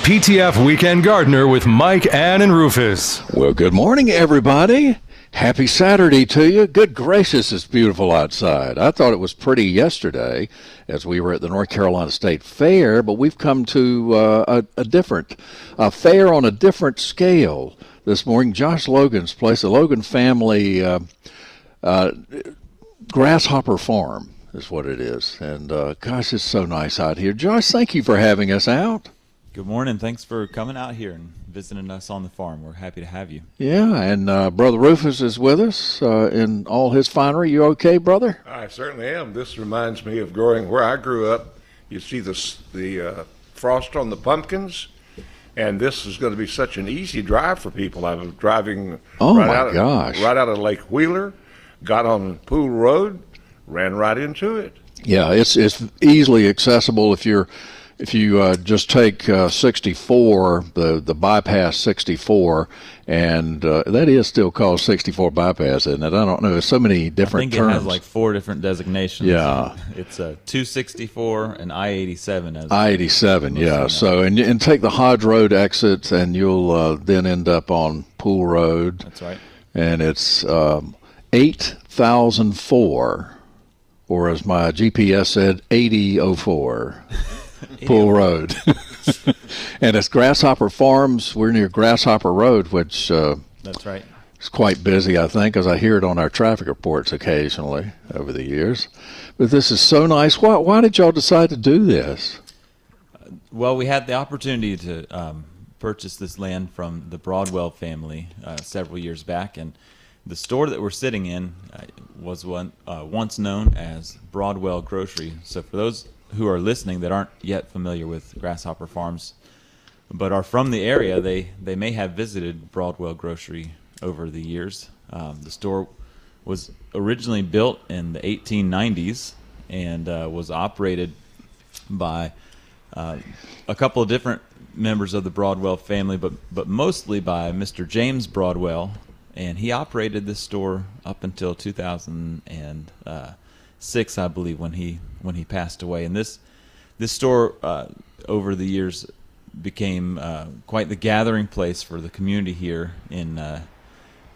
WPTF Weekend Gardener with Mike, Ann, and Rufus. Well, good morning, everybody. Happy Saturday to you. Good gracious, it's beautiful outside. I thought it was pretty yesterday as we were at the North Carolina State Fair, but we've come to uh, a, a different a fair on a different scale this morning. Josh Logan's place, the Logan family uh, uh, Grasshopper Farm is what it is. And uh, gosh, it's so nice out here. Josh, thank you for having us out. Good morning. Thanks for coming out here and visiting us on the farm. We're happy to have you. Yeah, and uh, Brother Rufus is with us uh, in all his finery. You okay, brother? I certainly am. This reminds me of growing where I grew up. You see the the uh, frost on the pumpkins, and this is going to be such an easy drive for people. I was driving Oh, right my out of, gosh. right out of Lake Wheeler, got on Poole Road, ran right into it. Yeah, it's it's easily accessible if you're if you uh, just take uh, 64, the the bypass 64, and uh, that is still called 64 bypass, isn't it? I don't know. There's so many I different think terms. it has like four different designations. Yeah. It's a 264 and I-87 as I-87, yeah. So and and take the Hodge Road exit, and you'll uh, then end up on Poole Road. That's right. and it's um, 8004, or as my GPS said, 8004 Poole Road. and it's Grasshopper Farms. We're near Grasshopper Road, which uh, That's right. is quite busy, I think, as I hear it on our traffic reports occasionally over the years. But this is so nice. Why, why did y'all decide to do this? Well, we had the opportunity to um, purchase this land from the Broadwell family uh, several years back, and the store that we're sitting in uh, was one uh, once known as Broadwell Grocery. So, for those who are listening that aren't yet familiar with Grasshopper Farms, but are from the area, they they may have visited Broadwell Grocery over the years. Um, the store was originally built in the 1890s and uh, was operated by uh, a couple of different members of the Broadwell family, but but mostly by Mr. James Broadwell, and he operated this store up until 2006, I believe, when he when he passed away. And this this store uh, over the years became uh, quite the gathering place for the community here in uh,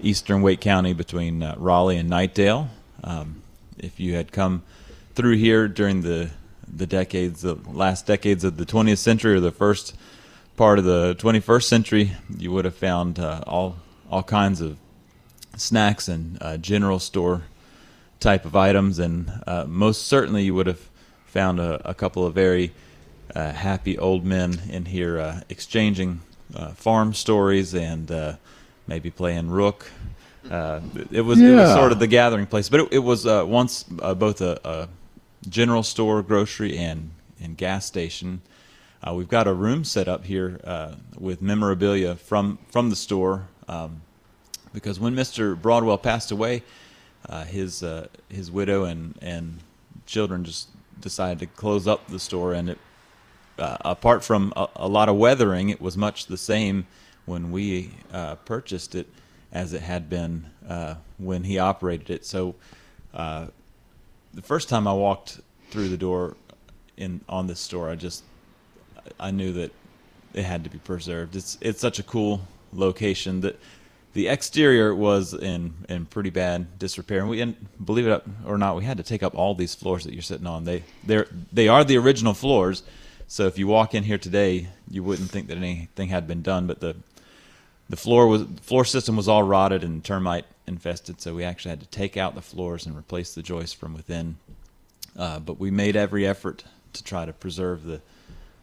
eastern Wake County between uh, Raleigh and Knightdale. Um, if you had come through here during the the decades, the last decades of the 20th century or the first part of the 21st century, you would have found uh, all all kinds of snacks and uh, general store type of items, and uh, most certainly you would have found a, a couple of very uh, happy old men in here uh, exchanging uh, farm stories and uh, maybe playing rook. Uh, it was it was sort of the gathering place, but it, it was uh, once uh, both a, a general store, grocery, and and gas station. Uh, we've got a room set up here uh, with memorabilia from from the store um, because when Mr. Broadwell passed away, uh, his uh, his widow and and children just decided to close up the store, and it uh, apart from a, a lot of weathering, it was much the same when we uh, purchased it as it had been uh, when he operated it. So, uh, the first time I walked through the door in on this store, I just I knew that it had to be preserved. It's it's such a cool location that the exterior was in in pretty bad disrepair, and we and believe it or not, we had to take up all these floors that you're sitting on. They they they are the original floors. So if you walk in here today, you wouldn't think that anything had been done, but the the floor was floor system was all rotted and termite infested. So we actually had to take out the floors and replace the joists from within. Uh, but we made every effort to try to preserve the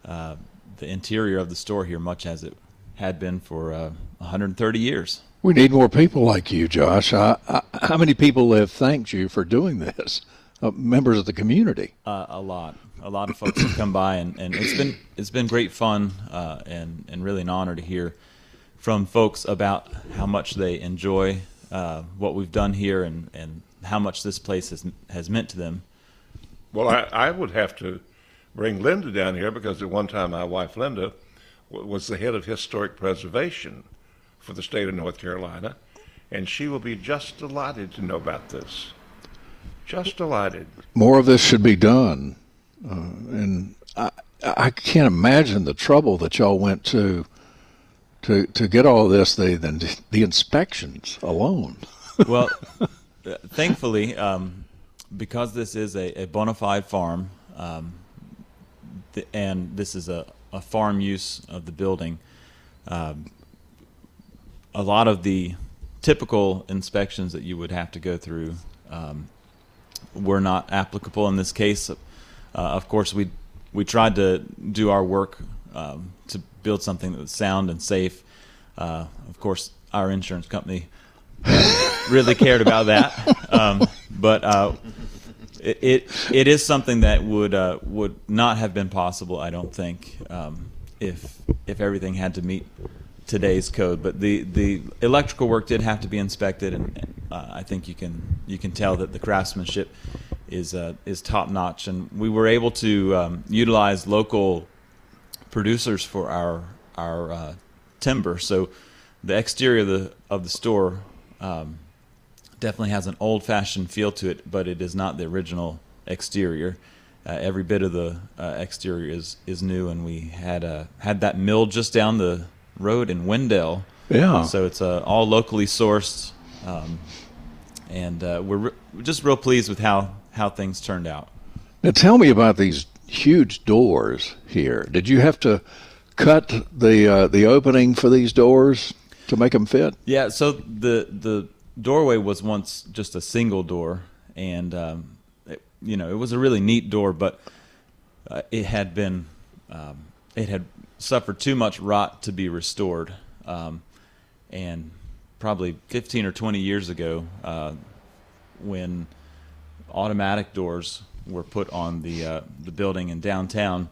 uh, the interior of the store here, much as it had been for uh, 130 years. We need more people like you, Josh. I, I, how many people have thanked you for doing this? uh, members of the community. Uh, a lot, a lot of folks have come by, and, and it's been it's been great fun uh, and and really an honor to hear from folks about how much they enjoy uh, what we've done here and, and how much this place has has meant to them. Well, I, I would have to bring Linda down here because at one time my wife Linda w- was the head of historic preservation for the state of North Carolina, and she will be just delighted to know about this. Just delighted. More of this should be done, uh, and I, I can't imagine the trouble that y'all went to to to get all this. The the, the inspections alone. well, uh, thankfully, um, because this is a, a bona fide farm, um, th- and this is a, a farm use of the building, um, a lot of the typical inspections that you would have to go through um, were not applicable in this case. Uh, of course, we we tried to do our work um, to build something that was sound and safe. Uh, of course, our insurance company really cared about that, um, but uh, it, it it is something that would uh, would not have been possible, I don't think, um, if if everything had to meet today's code. But the, the electrical work did have to be inspected, and uh, I think you can you can tell that the craftsmanship is uh, is top notch. And we were able to um, utilize local producers for our our uh, timber. So the exterior of the of the store um, definitely has an old fashioned feel to it, but it is not the original exterior. Uh, every bit of the uh, exterior is is new, and we had uh, had that mill just down the road in Wendell. Yeah. So it's uh, all locally sourced, um, and uh, we're, re- we're just real pleased with how how things turned out. Now tell me about these huge doors here. Did you have to cut the uh, the opening for these doors to make them fit? Yeah, so the the doorway was once just a single door, and um, it, you know it was a really neat door, but uh, it had been um, it had suffered too much rot to be restored, um, and probably 15 or 20 years ago, uh, when automatic doors were put on the uh, the building in downtown,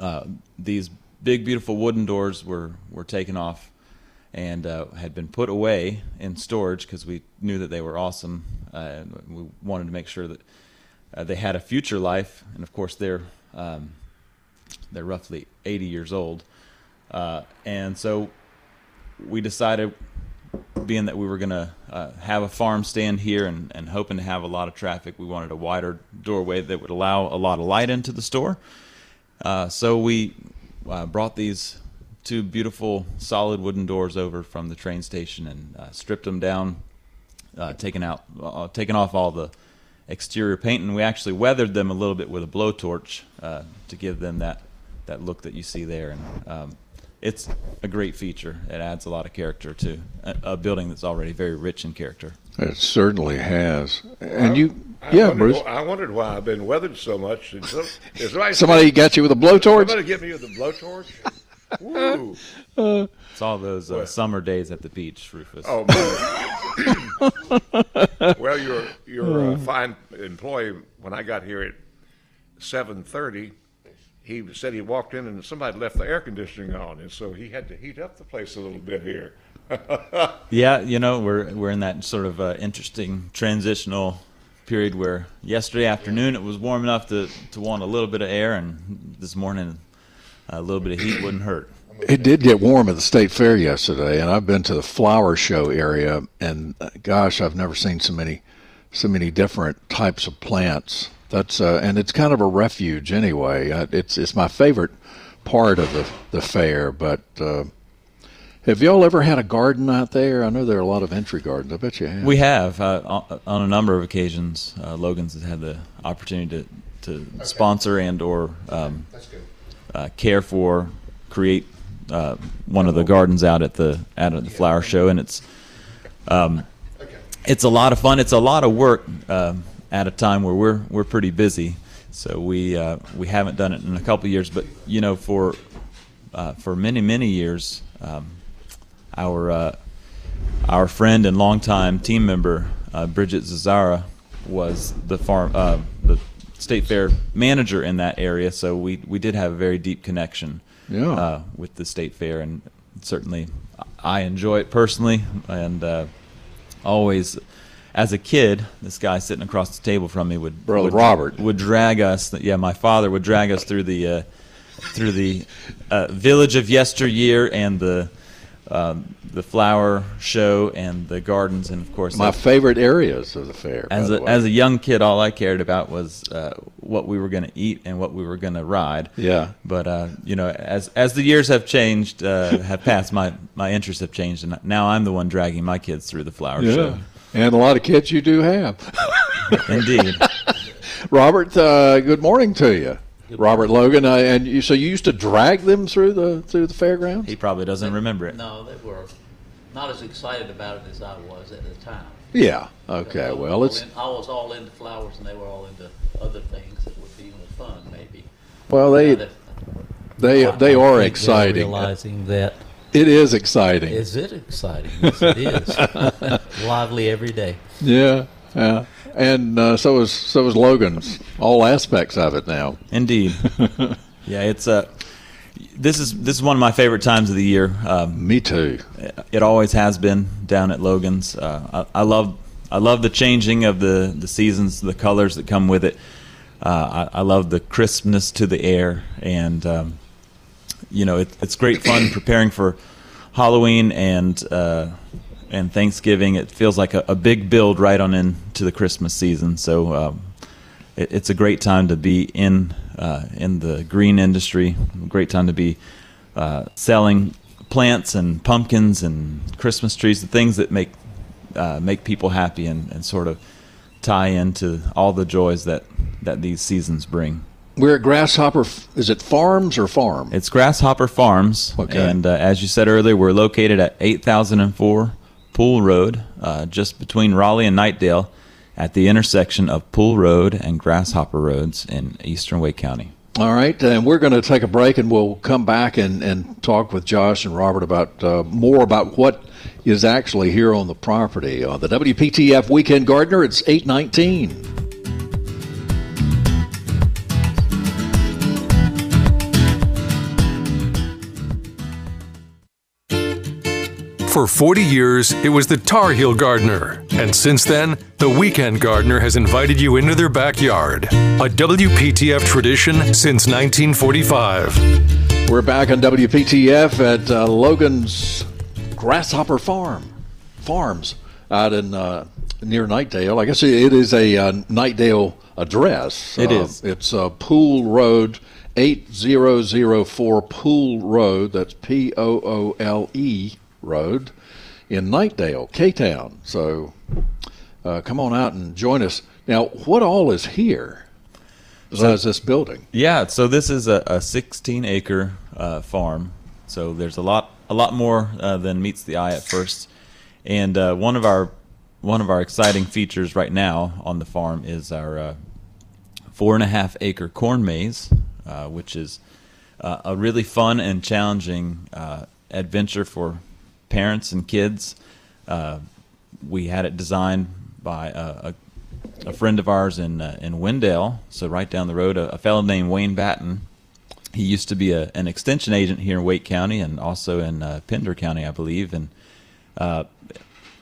uh, these big beautiful wooden doors were were taken off and uh, had been put away in storage because we knew that they were awesome. Uh, we wanted to make sure that uh, they had a future life, and of course they're um, they're roughly 80 years old, uh, and so we decided, being that we were going to uh, have a farm stand here and, and hoping to have a lot of traffic, we wanted a wider doorway that would allow a lot of light into the store. Uh, so we uh, brought these two beautiful solid wooden doors over from the train station and uh, stripped them down, uh, taken out, taken off all the exterior paint, and we actually weathered them a little bit with a blowtorch to give them that that look that you see there. And um, it's a great feature. It adds a lot of character to a, a building that's already very rich in character. It certainly has. And I- you, I yeah, wondered, Bruce. I wondered why I've been weathered so much. Did some- did somebody, Somebody got you with a blowtorch. somebody get me with a blowtorch? Woo. It's all those uh, Well- summer days at the beach, Rufus. Oh, man. well, you're you're a fine employee. When I got here at seven thirty, he said he walked in and somebody left the air conditioning on, and so he had to heat up the place a little bit here. Yeah, you know, we're we're in that sort of uh, interesting transitional period where yesterday afternoon it was warm enough to, to want a little bit of air, and this morning a little bit of heat wouldn't hurt. It did get warm at the state fair yesterday, and I've been to the flower show area, and uh, gosh, I've never seen so many, so many different types of plants. That's uh, and it's kind of a refuge anyway. Uh, It's it's my favorite part of the the fair. But uh, have y'all ever had a garden out there? I know there are a lot of entry gardens. I bet you have. We have uh, on on a number of occasions. Uh, Logan's has had the opportunity to, to sponsor and or um, uh, care for, create uh, one of the gardens out at the out at the flower show, and it's um, it's a lot of fun. It's a lot of work um, at a time where we're we're pretty busy. So we uh, we haven't done it in a couple of years, but you know for uh, for many many years, um, our uh, our friend and longtime team member uh, Bridget Zazara was the farm uh, the state fair manager in that area, so we we did have a very deep connection Yeah. uh, with the state fair, and certainly I enjoy it personally, and uh, always. As a kid, this guy sitting across the table from me would Brother would, Robert. would drag us. Yeah, my father would drag us through the uh, through the uh, village of yesteryear and the um, the flower show and the gardens, and of course, My favorite areas of the fair. as a, as a young kid, all I cared about was uh, what we were going to eat and what we were going to ride. Yeah. But uh, you know, as as the years have changed, uh, have passed, my my interests have changed, and now I'm the one dragging my kids through the flower yeah. show. And a lot of kids you do have. Indeed. Robert, uh, good morning to you. Robert Logan, uh, and you, so you used to drag them through the through the fairgrounds? he probably doesn't remember it. No, they were not as excited about it as I was at the time. Yeah. Okay. Well, it's in- I was all into flowers, and they were all into other things that would be more fun, maybe. well they they they I are think they're exciting. Realizing that It is exciting. is it exciting? Yes, it is. Lively every day. Yeah. Yeah. And uh, so is so is Logan's. All aspects of it now. Indeed. yeah, it's uh, this is this is one of my favorite times of the year. Um, Me too. it always has been down at Logan's. Uh, I, I love I love the changing of the, the seasons, the colors that come with it. Uh, I, I love the crispness to the air, and um, you know it, it's great fun preparing for Halloween and uh, and Thanksgiving. It feels like a, a big build right on into the Christmas season. So um, it, it's a great time to be in uh, in the green industry. A great time to be uh, selling plants and pumpkins and Christmas trees, the things that make uh, make people happy and, and sort of tie into all the joys that that these seasons bring. We're at Grasshopper. Is it Farms or Farm? It's Grasshopper Farms. Okay. And uh, as you said earlier, we're located at 8004 Poole Road, uh, just between Raleigh and Knightdale, at the intersection of Poole Road and Grasshopper Roads in Eastern Wake County. All right, and we're going to take a break, and we'll come back and, and talk with Josh and Robert about uh, more about what is actually here on the property. Uh, the WPTF Weekend Gardener, it's 819. For 40 years, it was the Tar Heel Gardener. And since then, the Weekend Gardener has invited you into their backyard. A WPTF tradition since 1945. We're back on WPTF at uh, Logan's Grasshopper Farm Farms out in uh, near Knightdale. I guess it is a uh, Knightdale address. It uh, is. It's uh, Poole Road, eight zero zero four Poole Road. That's P O O L E Road in Knightdale, K Town. So uh, come on out and join us. Now, what all is here? Besides this building. Yeah, so this is a, a 16 acre uh, farm. So there's a lot a lot more uh, than meets the eye at first. And uh, one of our one of our exciting features right now on the farm is our uh, four and a half acre corn maze, uh, which is a really fun and challenging adventure for parents and kids. Uh, we had it designed by a, a, a friend of ours in uh, in Wendell, so right down the road, a, a fellow named Wayne Batten. He used to be a, an extension agent here in Wake County and also in uh, Pender County, I believe. And uh,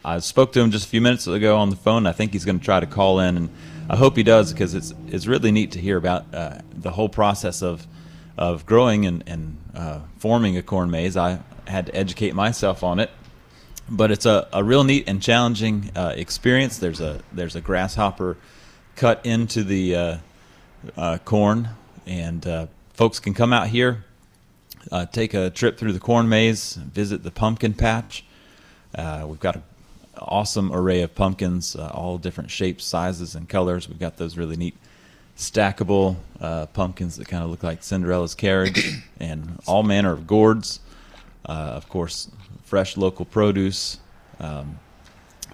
I spoke to him just a few minutes ago on the phone. I think he's going to try to call in, and I hope he does because it's it's really neat to hear about uh, the whole process of of growing and and uh, forming a corn maze. I had to educate myself on it, but it's a, a real neat and challenging uh, experience. There's a there's a grasshopper cut into the uh, uh, corn, and uh, folks can come out here, uh, take a trip through the corn maze, visit the pumpkin patch. Uh, we've got an awesome array of pumpkins, all different shapes, sizes, and colors. We've got those really neat stackable pumpkins that kind of look like Cinderella's carriage, and all manner of gourds. Uh, of course, fresh local produce, um,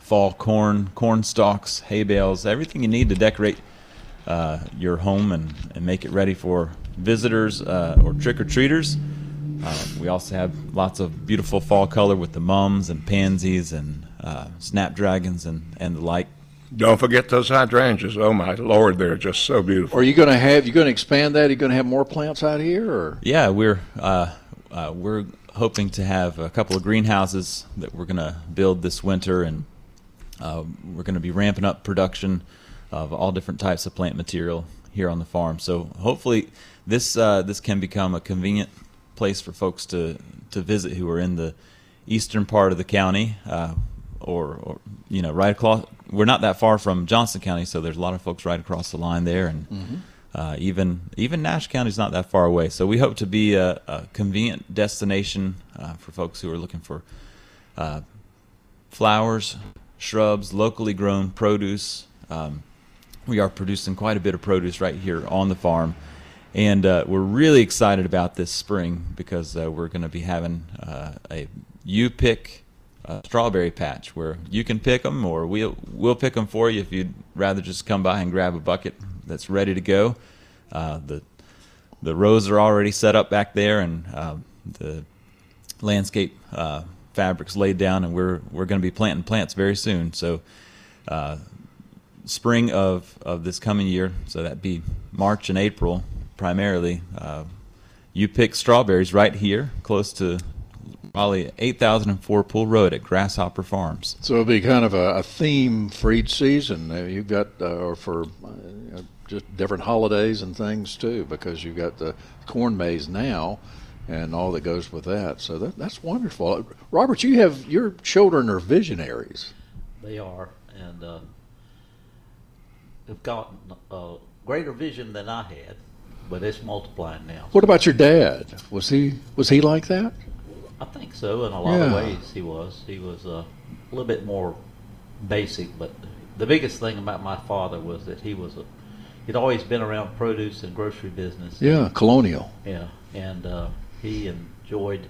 fall corn, corn stalks, hay bales, everything you need to decorate uh, your home and, and make it ready for visitors uh, or trick or treaters. Uh, we also have lots of beautiful fall color with the mums and pansies and uh, snapdragons and, and the like. Don't forget those hydrangeas. Oh my lord, they're just so beautiful. Are you going to have? You going to expand that? Are you going to have more plants out here? Or Yeah, we're uh, uh, we're hoping to have a couple of greenhouses that we're going to build this winter, and uh, we're going to be ramping up production of all different types of plant material here on the farm. So hopefully, this uh, this can become a convenient place for folks to to visit who are in the eastern part of the county, uh, or, or you know, right across. We're not that far from Johnston County, so there's a lot of folks right across the line there, and uh, even even Nash County is not that far away. So we hope to be a, a convenient destination uh, for folks who are looking for uh, flowers, shrubs, locally grown produce. Um, we are producing quite a bit of produce right here on the farm, and uh, we're really excited about this spring because uh, we're going to be having uh, a you pick strawberry patch where you can pick them, or we'll we'll pick them for you if you'd rather just come by and grab a bucket that's ready to go. Uh, the the rows are already set up back there, and um, the landscape uh, fabrics laid down, and we're we're going to be planting plants very soon. So, uh, spring of of this coming year, so that'd be March and April primarily. Uh, you pick strawberries right here, close to Raleigh 8004 Poole Road at Grasshopper Farms. so it'll be kind of a, a theme for each season. Uh, you've got uh, or for uh, just different holidays and things too, because you've got the corn maze now. And all that goes with that, so that, that's wonderful. Robert, you have your children are visionaries. They are, and uh, have got a greater vision than I had, but it's multiplying now. What about your dad? Was he was he like that? I think so. In a lot of ways, he was. He was uh, a little bit more basic, but the biggest thing about my father was that he was a. He'd always been around produce and grocery business. Yeah, colonial. Yeah, and uh, he enjoyed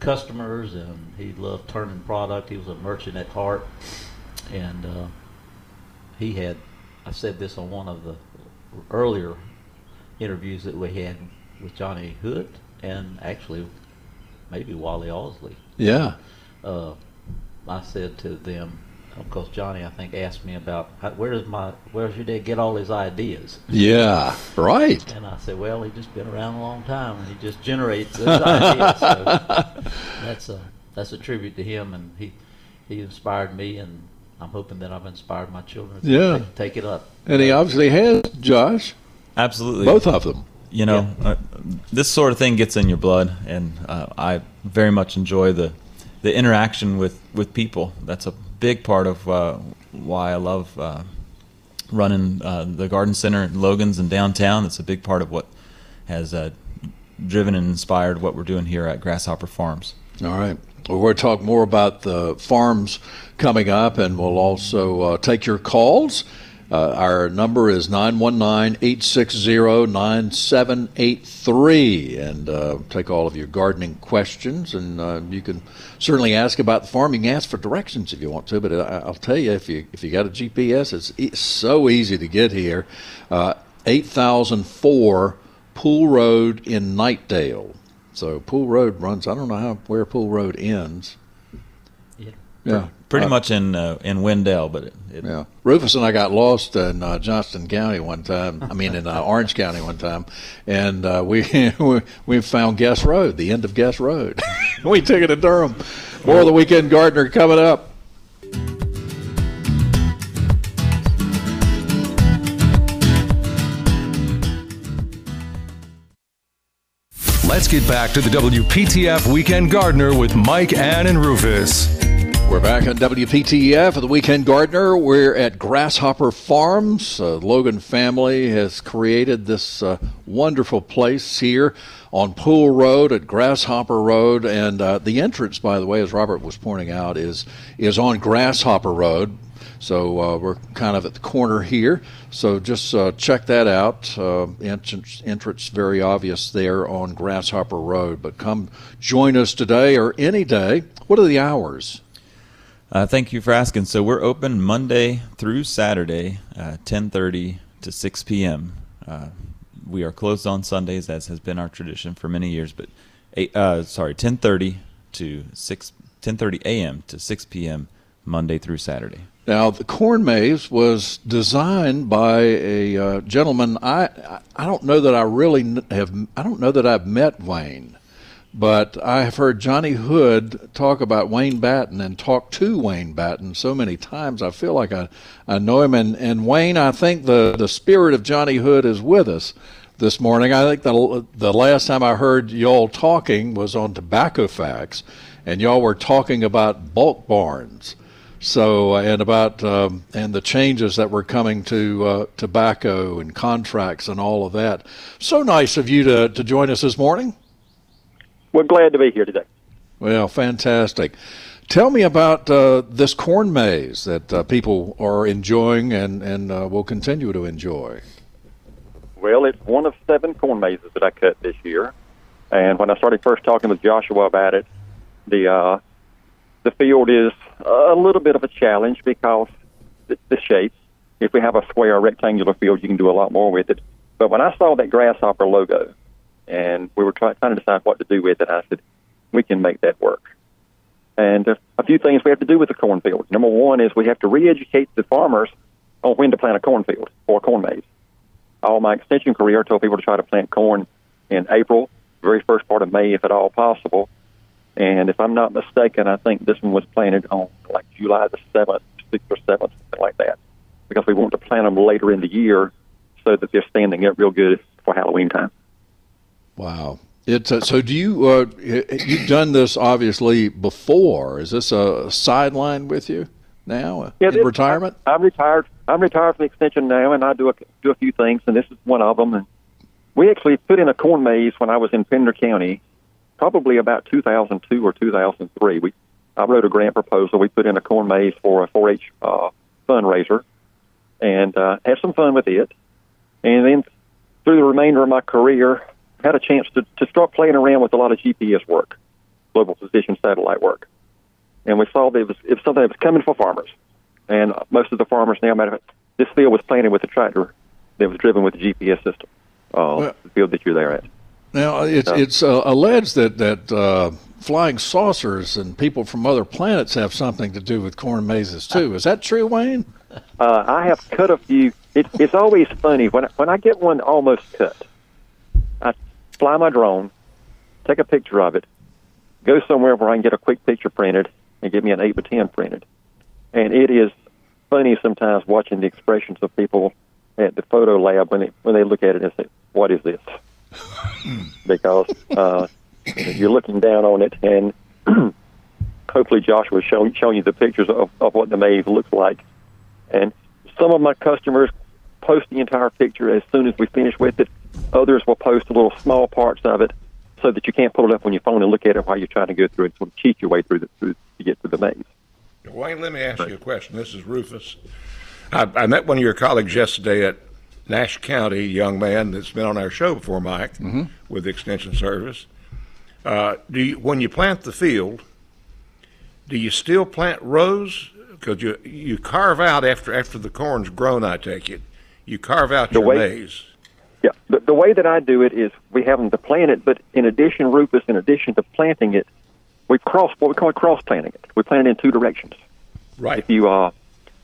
customers, and he loved turning product. He was a merchant at heart, and uh, he had. I said this on one of the earlier interviews that we had with Johnny Hood, and actually maybe Wally Ausley. Yeah. Uh, I said to them, because Johnny, I think, asked me about where does my where does your dad get all his ideas? Yeah. Right. And I said, well, he's just been around a long time, and he just generates those ideas. So that's a that's a tribute to him, and he he inspired me, and I'm hoping that I've inspired my children. to Yeah. take, take it up. And he obviously has, Josh. Absolutely. Both of them. you know, uh, this sort of thing gets in your blood, and uh, I very much enjoy the the interaction with with people. That's a big part of uh, why I love uh, running uh, the garden center at Logan's and downtown. It's a big part of what has uh, driven and inspired what we're doing here at Grasshopper Farms. All right. Well, to talk more about the farms coming up, and we'll also uh, take your calls. Uh, our number is 919 860 9783. And uh, take all of your gardening questions. And uh, you can certainly ask about the farm. You can ask for directions if you want to. But I, I'll tell you, if you, if you got a GPS, it's, it's so easy to get here. Uh, 8004 Poole Road in Knightdale. So Poole Road runs. I don't know how where Poole Road ends. Yeah. Yeah, Pretty Uh, much in uh, in Wendell, but it, it, Yeah, Rufus and I got lost in uh, Johnston County one time. I mean, in uh, Orange County one time, and uh, we we- we found Guess Road, the end of Guess Road. we took it to Durham. More of the Weekend Gardener coming up. Let's get back to the WPTF Weekend Gardener with Mike, Ann, and Rufus. We're back on WPTF for the Weekend Gardener. We're at Grasshopper Farms. Uh, Logan family has created this uh, wonderful place here on Poole Road at Grasshopper Road, and uh, the entrance, by the way, as Robert was pointing out, is is on Grasshopper Road. So uh, we're kind of at the corner here. So just uh, check that out. Uh, entrance, entrance very obvious there on Grasshopper Road. But come join us today or any day. What are the hours? Uh, thank you for asking. So we're open Monday through Saturday, uh, 10:30 to 6 p.m. Uh, we are closed on Sundays, as has been our tradition for many years. But eight, uh, sorry, 10:30 to 6, 10:30 a.m. to 6 p.m. Monday through Saturday. Now, the corn maze was designed by a uh, gentleman. I I don't know that I really have. I don't know that I've met Wayne, but I have heard Johnny Hood talk about Wayne Batten and talk to Wayne Batten so many times. I feel like I, I know him. And, and Wayne, I think the, the spirit of Johnny Hood is with us this morning. I think the the last time I heard y'all talking was on Tobacco Facts, and y'all were talking about bulk barns. So and about um, and the changes that were coming to uh, tobacco and contracts and all of that. So nice of you to to join us this morning. We're glad to be here today. Well, fantastic. Tell me about uh, this corn maze that uh, people are enjoying and and uh, will continue to enjoy. Well, it's one of seven corn mazes that I cut this year, and when I started first talking with Joshua about it, the uh, the field is a little bit of a challenge because the, the shape. If we have a square or rectangular field, you can do a lot more with it. But when I saw that grasshopper logo, and we were try, trying to decide what to do with it, I said, we can make that work. And uh, a few things we have to do with the cornfield. Number one is we have to re-educate the farmers on when to plant a cornfield or a corn maze. All my extension career, I told people to try to plant corn in April, very first part of May, if at all possible. And if I'm not mistaken, I think this one was planted on like July the 7th, 6th or 7th, something like that, because we want to plant them later in the year so that they're standing up real good for Halloween time. Wow. It's uh, so. Do you uh, you've done this obviously before? Is this a sideline with you now uh, Yeah, in this- retirement? I, I'm retired. I'm retired from the extension now, and I do a, do a few things, and this is one of them. And we actually put in a corn maze when I was in Pender County, probably about 2002 or 2003. We I wrote a grant proposal. We put in a corn maze for a 4-H uh, fundraiser, and uh, had some fun with it. And then through the remainder of my career, had a chance to, to start playing around with a lot of GPS work, global position satellite work. And we saw that it was, it was something that was coming for farmers. And most of the farmers now, matter of fact, this field was planted with a tractor that was driven with a GPS system, uh, Well- the field that you're there at. Now it's it's uh, alleged that that uh, flying saucers and people from other planets have something to do with corn mazes too. Is that true, Wayne? Uh, I have cut a few. It, it's always funny when I, when I get one almost cut. Fly my drone, take a picture of it, go somewhere where I can get a quick picture printed, and get me an eight by ten printed. And it is funny sometimes watching the expressions of people at the photo lab when they when they look at it and say, "What is this?" because uh, you're looking down on it, and hopefully Josh was showing showing you the pictures of, of what the maze looks like. And some of my customers post the entire picture as soon as we finish with it. Others will post a little small parts of it so that you can't pull it up on your phone and look at it while you're trying to go through it, sort of cheat your way through, the, through to get through the maze. Wayne, let me ask you a question. This is Rufus. I, I met one of your colleagues yesterday at Nash County, a young man that's been on our show before, Mike, with the Extension Service. Uh, do you, when you plant the field, do you still plant rows? Because you you carve out after after the corn's grown. I take it. You carve out The your way- maze. Yeah, the, the way that I do it is we have them to plant it, but in addition, Rufus, in addition to planting it, we cross what we call cross planting it. We plant it in two directions. Right. If you uh,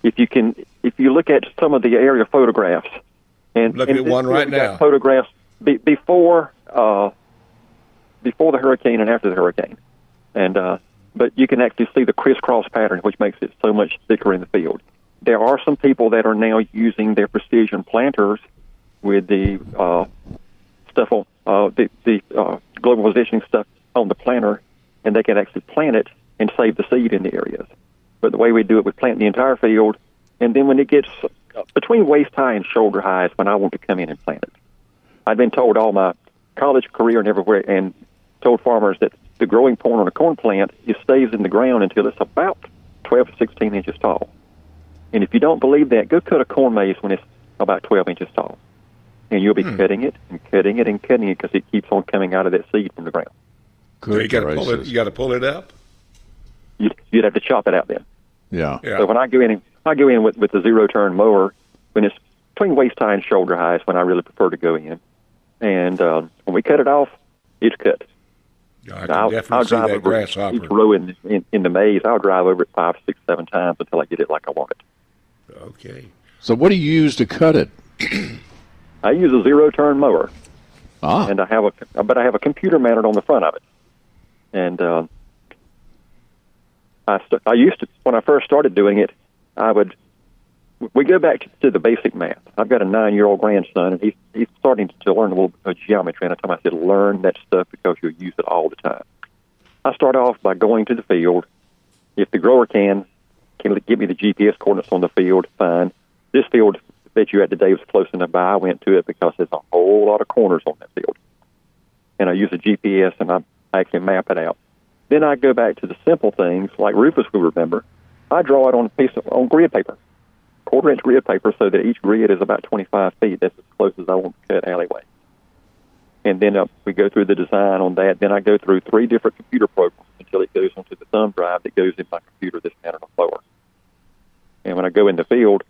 if you can, if you look at some of the area photographs, and and at one right now. Photographs be, before uh, before the hurricane and after the hurricane, and uh, but you can actually see the crisscross pattern, which makes it so much thicker in the field. There are some people that are now using their precision planters with the uh, stuff on uh, the the uh, global positioning stuff on the planter, and they can actually plant it and save the seed in the areas. But the way we do it, we plant the entire field, and then when it gets uh, between waist high and shoulder high is when I want to come in and plant it. I've been told all my college career and everywhere, and told farmers that the growing point on a corn plant it stays in the ground until it's about 12 to 16 inches tall. And if you don't believe that, go cut a corn maze when it's about 12 inches tall, and you'll be cutting it and cutting it and cutting it because it keeps on coming out of that seed from the ground. So Good you got to pull it. You got to pull it up. You'd, you'd have to chop it out then. Yeah. Yeah. So when I go in, I go in with with the zero turn mower when it's between waist high and shoulder high is when I really prefer to go in. And um, when we cut it off, it's cut. I can I'll, definitely I'll see drive that over grasshopper. each row in, in in the maze. I'll drive over it five, six, seven times until I get it like I want it. Okay. So what do you use to cut it? I use a zero turn mower, Ah, and I have a but I have a computer mounted on the front of it, and uh, I st- I used to when I first started doing it, I would we go back to, to the basic math. I've got a nine year old grandson, and he's he's starting to learn a little bit of geometry. And I told him I said, learn that stuff because you'll use it all the time. I start off by going to the field. If the grower can can give me the GPS coordinates on the field, fine. This field that you had today was close enough by. I went to it because there's a whole lot of corners on that field, and I use a GPS and I I can map it out. Then I go back to the simple things like Rufus will remember. I draw it on a piece of on grid paper, quarter inch grid paper, so that each grid is about 25 feet. That's as close as I want to cut alleyway. And then uh, we go through the design on that. Then I go through three different computer programs until it goes onto the thumb drive that goes in my computer that's mounted on floor. And when I go in the field,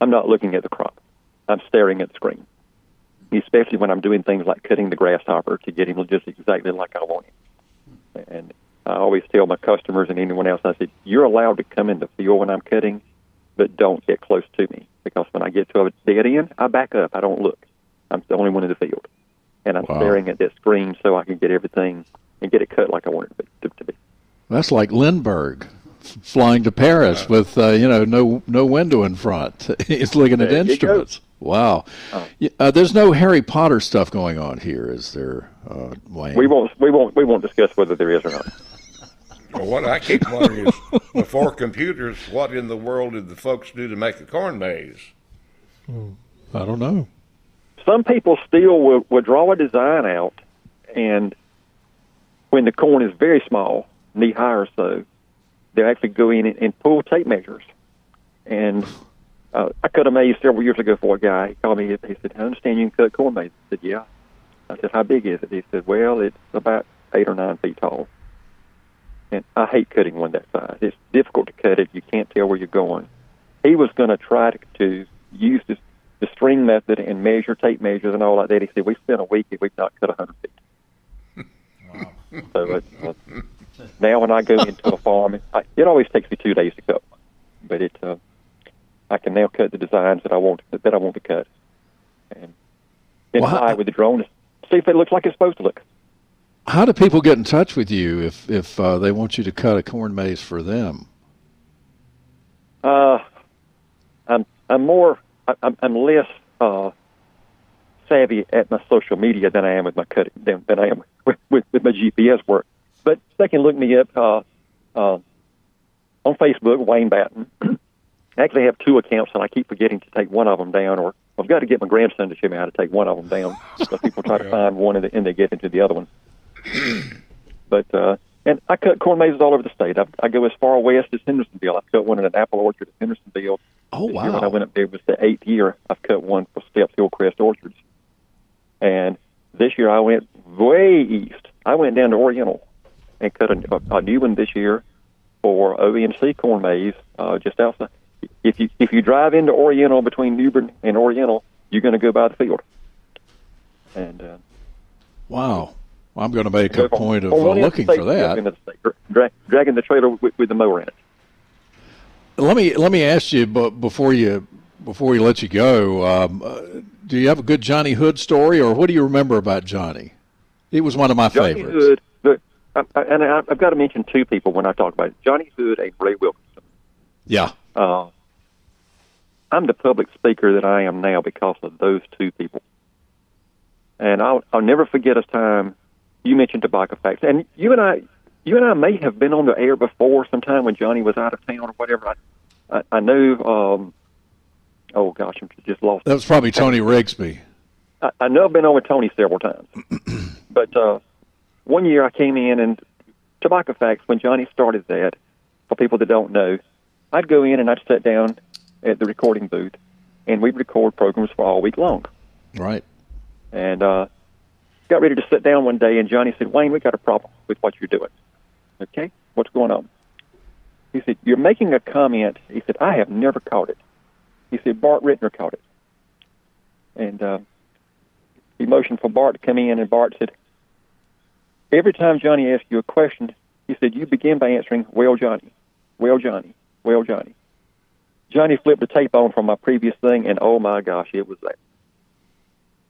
I'm not looking at the crop. I'm staring at the screen. Especially when I'm doing things like cutting the grasshopper to get him just exactly like I want him. And I always tell my customers and anyone else, I said, you're allowed to come in the field when I'm cutting, but don't get close to me because when I get to a dead end, I back up. I don't look. I'm the only one in the field, and I'm Wow. staring at that screen so I can get everything and get it cut like I want it to, to be. that's like Lindbergh flying to Paris with uh, you know no no window in front. He's looking at There you go. instruments. Wow. Oh. Uh, there's no Harry Potter stuff going on here, is there, uh, Wayne? We won't. We won't. We won't discuss whether there is or not. Well, what I keep wondering is, before computers, what in the world did the folks do to make a corn maze? I don't know. Some people still will, will draw a design out, and when the corn is very small, knee high or so, they'll actually go in and, and pull tape measures. And uh, I cut a maze several years ago for a guy. He called me. He said, "I understand you can cut corn maze." I said, "Yeah." I said, "How big is it?" He said, "Well, it's about eight or nine feet tall." And I hate cutting one that size. It's difficult to cut it. You can't tell where you're going. He was going to try to, use this the string method and measure tape measures and all like that. He said, we spent a week and we've not cut a 100 feet. So it's, uh, now when I go into a farm, I, it always takes me two days to cut one, but it uh, I can now cut the designs that I want that I want to cut, and then how- fly with the drone to see if it looks like it's supposed to look. How do people get in touch with you if if uh, they want you to cut a corn maze for them? Uh, I'm I'm more I- I'm, I'm less uh, savvy at my social media than I am with my cutting than, than I am with, with, with my GPS work. But they can look me up uh, uh, on Facebook, Wayne Batten. I actually have two accounts, and I keep forgetting to take one of them down. Or I've got to get my grandson to show me how to take one of them down. So people try to find one, and, they- and they get into the other one. But uh, and I cut corn mazes all over the state. I, I go as far west as Hendersonville. I've cut one in an apple orchard at Hendersonville. Oh year when I went up there, it was the eighth year I've cut one for Stepp's Hillcrest Orchards. And this year I went way east. I went down to Oriental and cut a, a, a new one this year for ONC corn maze uh, just outside. If you if you drive into Oriental between New Bern and Oriental, you're going to go by the field. And uh, Wow! I'm going to make a point of uh, one end of looking for state to the other that. end the state, dra- dragging the trailer with, with the mower in it. Let me let me ask you, but before you before we let you go, um, uh, do you have a good Johnny Hood story, or what do you remember about Johnny? He was one of my Johnny favorites. Hood, the, I, I, and I, I've got to mention two people when I talk about it. Johnny Hood and Ray Wilkinson. Yeah. Uh, I'm the public speaker that I am now because of those two people. And I'll, I'll never forget a time you mentioned tobacco facts, and you and I, you and I may have been on the air before sometime when Johnny was out of town or whatever. I, I, I know. Um, oh gosh, I'm just lost. That was probably Tony Rigsby. I, I know I've been on with Tony several times, but uh, one year I came in and Tobacco Facts when Johnny started that. For people that don't know, I'd go in and I'd sit down at the recording booth, and we'd record programs for all week long. Right. And uh, got ready to sit down one day, and Johnny said, "Wayne, we got a problem with what you're doing. Okay, what's going on?" He said, "You're making a comment." He said, "I have never caught it." He said, "Bart Rittner caught it." And uh, he motioned for Bart to come in, and Bart said, every time Johnny asked you a question, he said, You begin by answering, Well, Johnny, well, Johnny, well, Johnny. Johnny flipped the tape on from my previous thing, and oh my gosh, it was that.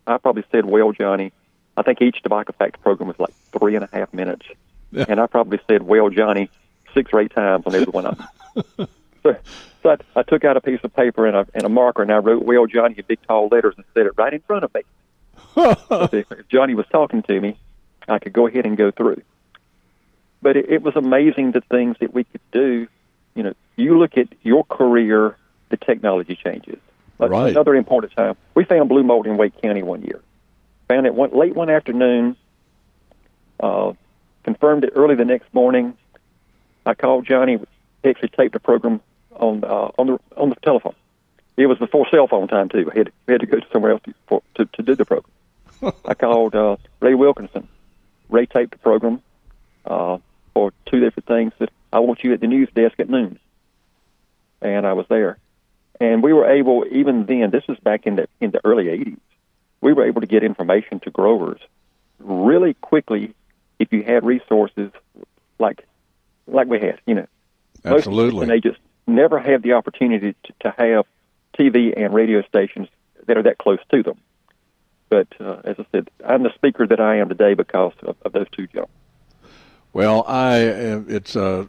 I probably said, Well, Johnny. I think each tobacco facts program was like three and a half minutes. and I probably said, Well, Johnny, six or eight times on every one of them. so so I, I took out a piece of paper and a, and a marker, and I wrote Well, Johnny in big tall letters and said it right in front of me. So if if Johnny was talking to me, I could go ahead and go through. But it, it was amazing the things that we could do. You know, you look at your career, the technology changes. Right. Another important time, we found blue mold in Wake County one year. Found it one, late one afternoon. Uh, confirmed it early the next morning. I called Johnny. He actually taped the program on uh, on the on the telephone. It was before cell phone time too. We had we had to go somewhere else to, for, to, to do the program. I called uh, Ray Wilkinson. Ray taped the program uh, for two different things. That I want you at the news desk at noon, and I was there. And we were able, even then, this is back in the in the early '80s. We were able to get information to growers really quickly if you had resources like like we had. You know, Absolutely. assistant agents never have the opportunity to, to have TV and radio stations that are that close to them. But uh, as I said, I'm the speaker that I am today because of, of those two gentlemen. Well, I uh, it's uh,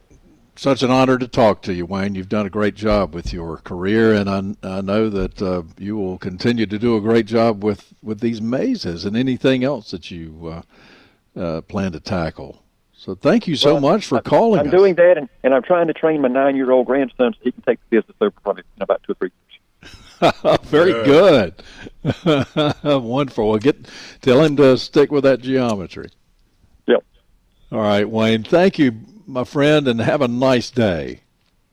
such an honor to talk to you, Wayne. You've done a great job with your career, and I, I know that uh, you will continue to do a great job with, with these mazes and anything else that you uh, uh, plan to tackle. So thank you so Well, much for calling I'm us. doing that, and, and I'm trying to train my nine-year-old grandson so he can take the business over from me in about two or three years. Very good. Wonderful. Well, get tell him to stick with that geometry. Yep. All right, Wayne. Thank you, my friend, and have a nice day.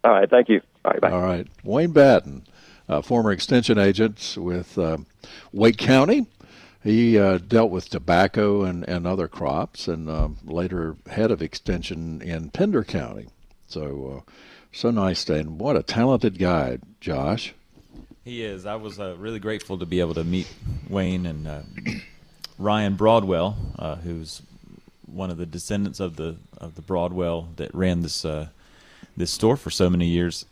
All right. Thank you. All right. Bye. All right. Wayne Batten, uh, former extension agent with uh, Wake County. He uh, dealt with tobacco and, and other crops and uh, later head of extension in Pender County. So, uh, so nice. day. And what a talented guy, Josh. He is. I was uh, really grateful to be able to meet Wayne and uh, Ryan Broadwell, uh, who's one of the descendants of the of the Broadwell that ran this uh, this store for so many years.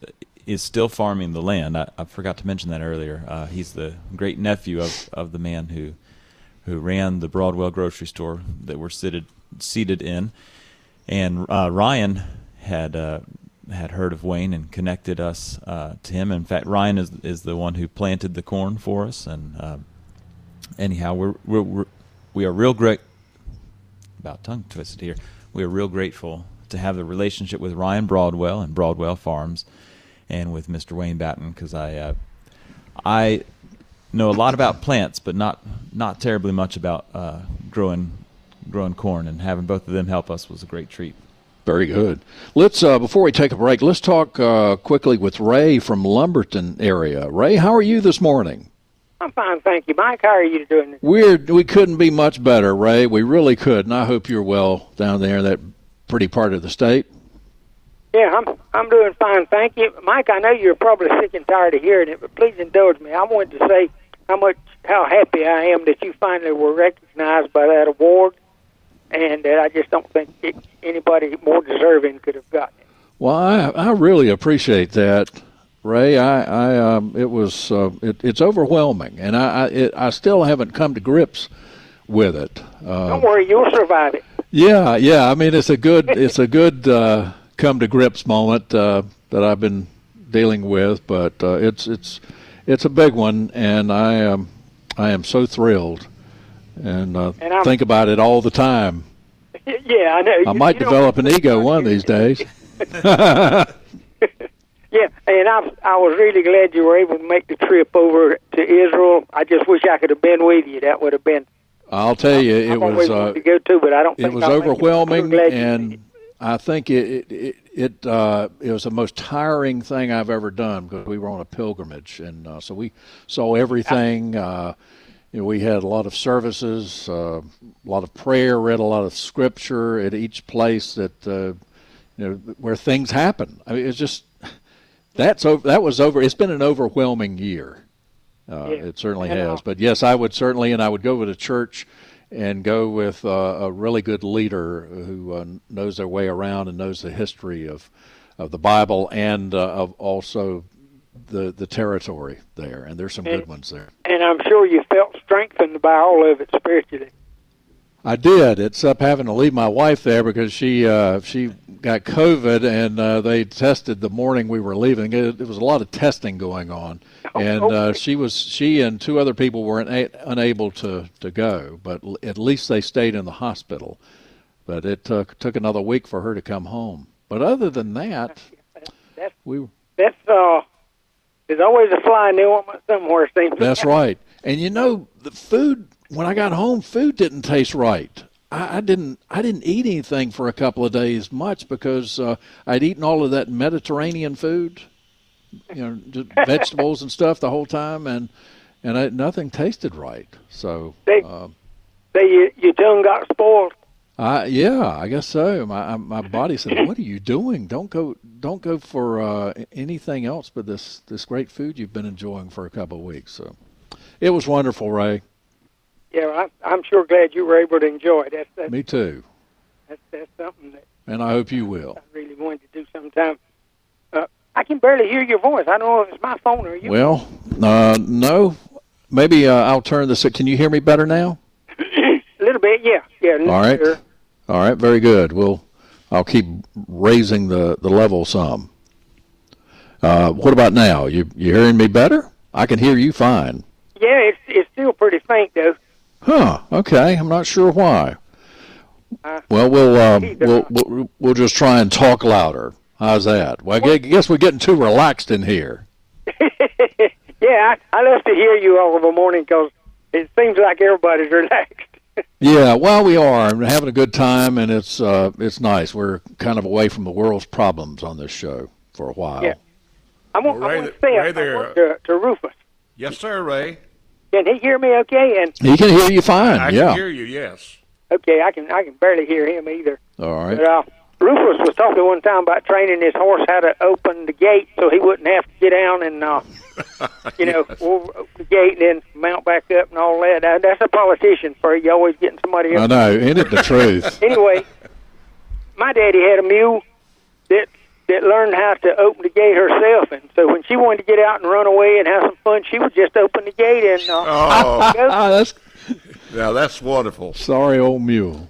Is still farming the land. I, I forgot to mention that earlier. Uh, he's the great nephew of, of the man who who ran the Broadwell grocery store that we're seated seated in, and uh, Ryan had uh, had heard of Wayne and connected us uh, to him. In fact, Ryan is is the one who planted the corn for us. And uh, anyhow, we're, we're, we're we are real great. About tongue twisted here. We are real grateful to have the relationship with Ryan Broadwell and Broadwell Farms, and with Mr. Wayne Batten because I uh, I know a lot about plants, but not not terribly much about uh, growing growing corn. And having both of them help us was a great treat. Very good. Let's uh, before we take a break, let's talk uh, quickly with Ray from Lumberton area. Ray, how are you this morning? I'm fine, thank you, Mike. How are you doing? We're we couldn't be much better, Ray. We really could, and I hope you're well down there in that pretty part of the state. Yeah, I'm I'm doing fine, thank you, Mike. I know you're probably sick and tired of hearing it, but please indulge me. I wanted to say how much how happy I am that you finally were recognized by that award, and that I just don't think it, anybody more deserving could have gotten it. Well, I I really appreciate that, Ray. I I um, it was uh, it, it's overwhelming, and I I, it, I still haven't come to grips with it. Uh, Don't worry, you'll survive it. Yeah, yeah. I mean, it's a good, it's a good uh, come to grips moment uh, that I've been dealing with, but uh, it's it's it's a big one, and I am I am so thrilled, and, uh, And think about it all the time. Yeah, I know. I might you develop an ego one of these days. Yeah, and I I was really glad you were able to make the trip over to Israel. I just wish I could have been with you. That would have been. I'll tell you, it I've was uh, to go too, but I don't. it was I'll overwhelming, I'm glad you did. and I think it it it, it, uh, it was the most tiring thing I've ever done because we were on a pilgrimage, and uh, so we saw everything. Uh, you know, we had a lot of services, uh, a lot of prayer, read a lot of scripture at each place that uh, you know where things happen. I mean, it's just that's over. That was over. It's been an overwhelming year. Uh, Yeah. It certainly And, has. But yes, I would certainly, and I would go to church and go with uh, a really good leader who uh, knows their way around and knows the history of of the Bible and uh, of also the the territory there. And there's some good ones there. And I'm sure you felt strengthened by all of it spiritually. I did. It's up having to leave my wife there because she uh, she got COVID and uh, they tested the morning we were leaving. It, it was a lot of testing going on, and uh, she was she and two other people were una- unable to to go, but l- at least they stayed in the hospital. But it took took another week for her to come home. But other than that, That's we that's uh, there's always a fly in the ointment somewhere. Seems That's right. And you know, the food when I got home, food didn't taste right. I, I didn't. I didn't eat anything for a couple of days much because uh, I'd eaten all of that Mediterranean food, you know, just vegetables and stuff the whole time, and and I, nothing tasted right. So, They- uh, Say you, your tongue got spoiled. I yeah, I guess so. My my body said, "What are you doing? Don't go. Don't go for uh, anything else but this this great food you've been enjoying for a couple of weeks." So, it was wonderful, Ray. Yeah, I, I'm sure glad you were able to enjoy it. That's that's, Me too. that's that's something that And I hope you will. I really wanted to do sometime. Uh, I can barely hear your voice. I don't know if it's my phone or you. Well, uh, no. Maybe uh, I'll turn this. Can you hear me better now? a little bit, yeah, yeah. All right. better. All right. Very good. We'll. I'll keep raising the, the level some. Uh, what about now? You you hearing me better? I can hear you fine. Yeah, it's it's still pretty faint though. Huh. Okay. I'm not sure why. Uh, Well, we'll uh, we'll, we'll we'll just try and talk louder. How's that? Well, I guess we're getting too relaxed in here. yeah, I, I love to hear you all of the morning because it seems like everybody's relaxed. Yeah, well, we are and we're having a good time, and it's uh, it's nice. We're kind of away from the world's problems on this show for a while. Yeah. I want, Well, I want to say Ray I there. want to, to Rufus. Yes, sir, Ray. Can he hear me okay? And He can hear you fine. I yeah. can hear you. Yes. okay, I can I can barely hear him either. All right. But uh, Rufus was talking one time about training his horse how to open the gate so he wouldn't have to get down and uh, you know over the gate and then mount back up and all that. Uh, that's a politician for you. Always getting somebody else. I else. know. Ain't it the truth? anyway, my daddy had a mule that that learned how to open the gate herself, and so when she wanted to get out and run away and have some fun, she would just open the gate and uh, Oh, go. Ah, that's now that's wonderful. sorry, old mule.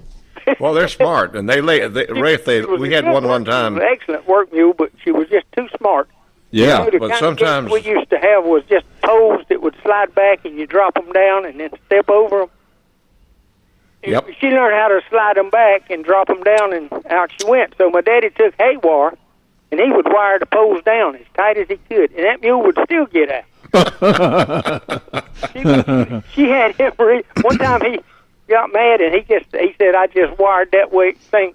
Well, they're smart, and they lay. They, Ray, if they, we had one one work mule, time. an excellent work mule, but she was just too smart. Yeah. the but sometimes- we used to have was just poles that would slide back, and you drop them down and then step over them. Yep. She learned how to slide them back and drop them down, and out she went. So my daddy took hay wire, and he would wire the poles down as tight as he could, and that mule would still get out. she, she had him. Re- one time he got mad, and he just he said, "I just wired that way thing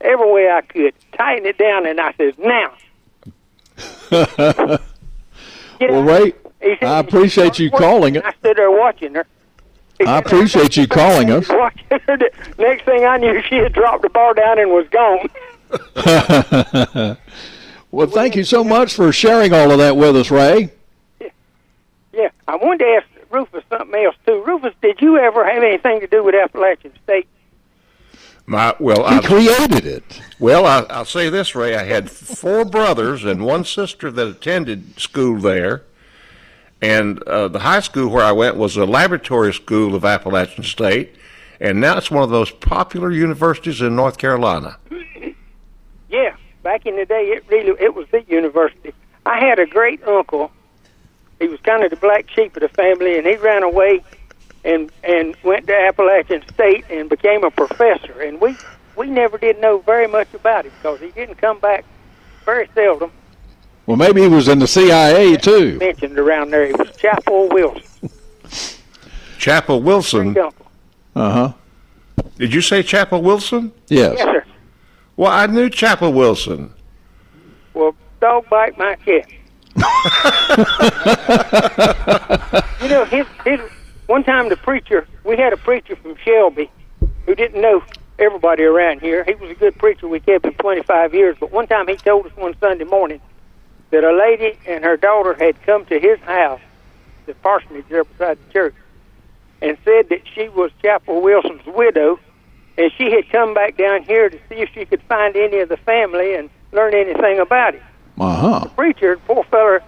every way I could, tighten it down." And I says, "Now." Well, He said- I appreciate you calling it. I stood there watching her. He I said, appreciate you calling us. Watching her. The Next thing I knew, she had dropped the bar down and was gone. Well, thank you so much for sharing all of that with us, Ray. Yeah, I wanted to ask Rufus something else too. Rufus, did you ever have anything to do with Appalachian State? My well, He I, created it. well, I, I'll say this, Ray. I had four brothers and one sister that attended school there, and uh, the high school where I went was a laboratory school of Appalachian State, and now it's one of those popular universities in North Carolina. Yeah, back in the day, it really it was the university. I had a great uncle. He was kind of the black sheep of the family, and he ran away and and went to Appalachian State and became a professor. And we we never did know very much about him because he didn't come back very seldom. Well, maybe he was in the CIA too. Mentioned around there, he was Chapel Wilson. Chapel Wilson. Uh huh. Did you say Chapel Wilson? Yes. Yes, sir. Well, I knew Chapel Wilson. Well, don't bite my cat. you know, his, his, one time the preacher, we had a preacher from Shelby who didn't know everybody around here. He was a good preacher. We kept him 25 years. But one time he told us one Sunday morning that a lady and her daughter had come to his house, the parsonage there beside the church, and said that she was Chapel Wilson's widow, and she had come back down here to see if she could find any of the family and learn anything about it. Uh huh. Preacher, poor feller,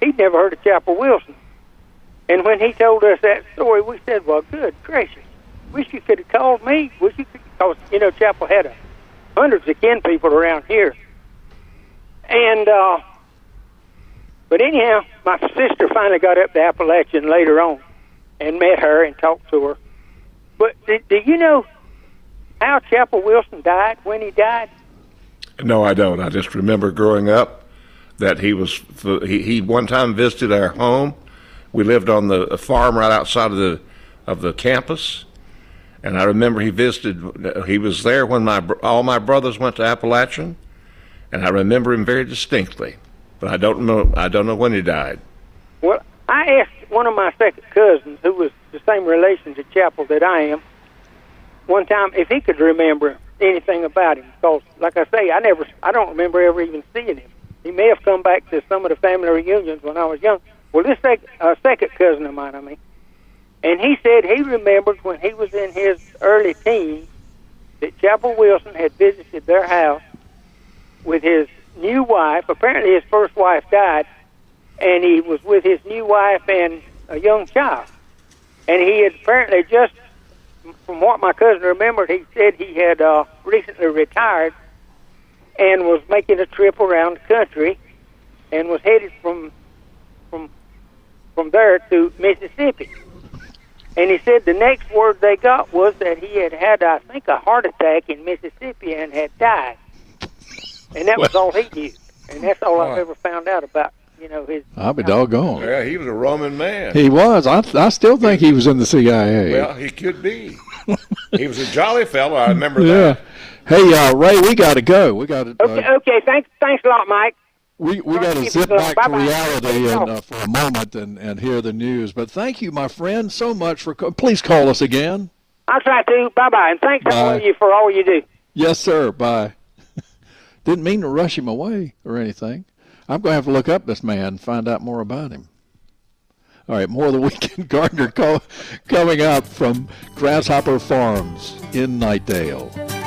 he'd never heard of Chapel Wilson. And when he told us that story, we said, "Well, good gracious, wish you could have called me. Wish you could, because you know Chapel had a, hundreds of kin people around here." And uh, but anyhow, my sister finally got up to Appalachian later on and met her and talked to her. But do, do you know how Chapel Wilson died? When he died? No, I don't. I just remember growing up that he was he, he one time visited our home. We lived on the a farm right outside of the of the campus, and I remember he visited. He was there when my all my brothers went to Appalachian, and I remember him very distinctly. But I don't know. I don't know when he died. Well, I asked one of my second cousins, who was the same relation to Chapel that I am, one time if he could remember anything about him. Because, like I say, I never, I don't remember ever even seeing him. He may have come back to some of the family reunions when I was young. Well, this sec- uh, second cousin of mine, I mean, and he said he remembered when he was in his early teens that Chapel Wilson had visited their house with his new wife. Apparently, his first wife died, and he was with his new wife and a young child. And he had apparently just, from what my cousin remembered, he said he had uh, recently retired and was making a trip around the country, and was headed from from from there to Mississippi. And he said the next word they got was that he had had, I think, a heart attack in Mississippi and had died. And that was all he knew. And that's all I've ever found out about, you know, his. I'll be doggone. Yeah, he was a Roman man. He was. I, I still think he was in the CIA. well, he could be. he was a jolly fellow. I remember yeah. that. Hey, uh, Ray, we got to go. We got to. Okay, Uh, okay. Thanks, thanks a lot, Mike. we we got to Keep zip back to Bye-bye. reality and, uh, for a moment and, and hear the news. But thank you, my friend, so much for. Co- Please call us again. I'll try to. Bye bye. And thanks to all of you for all you do. Yes, sir. Bye. Didn't mean to rush him away or anything. I'm going to have to look up this man and find out more about him. All right, more of the Weekend Gardener co- coming up from Grasshopper Farms in Knightdale.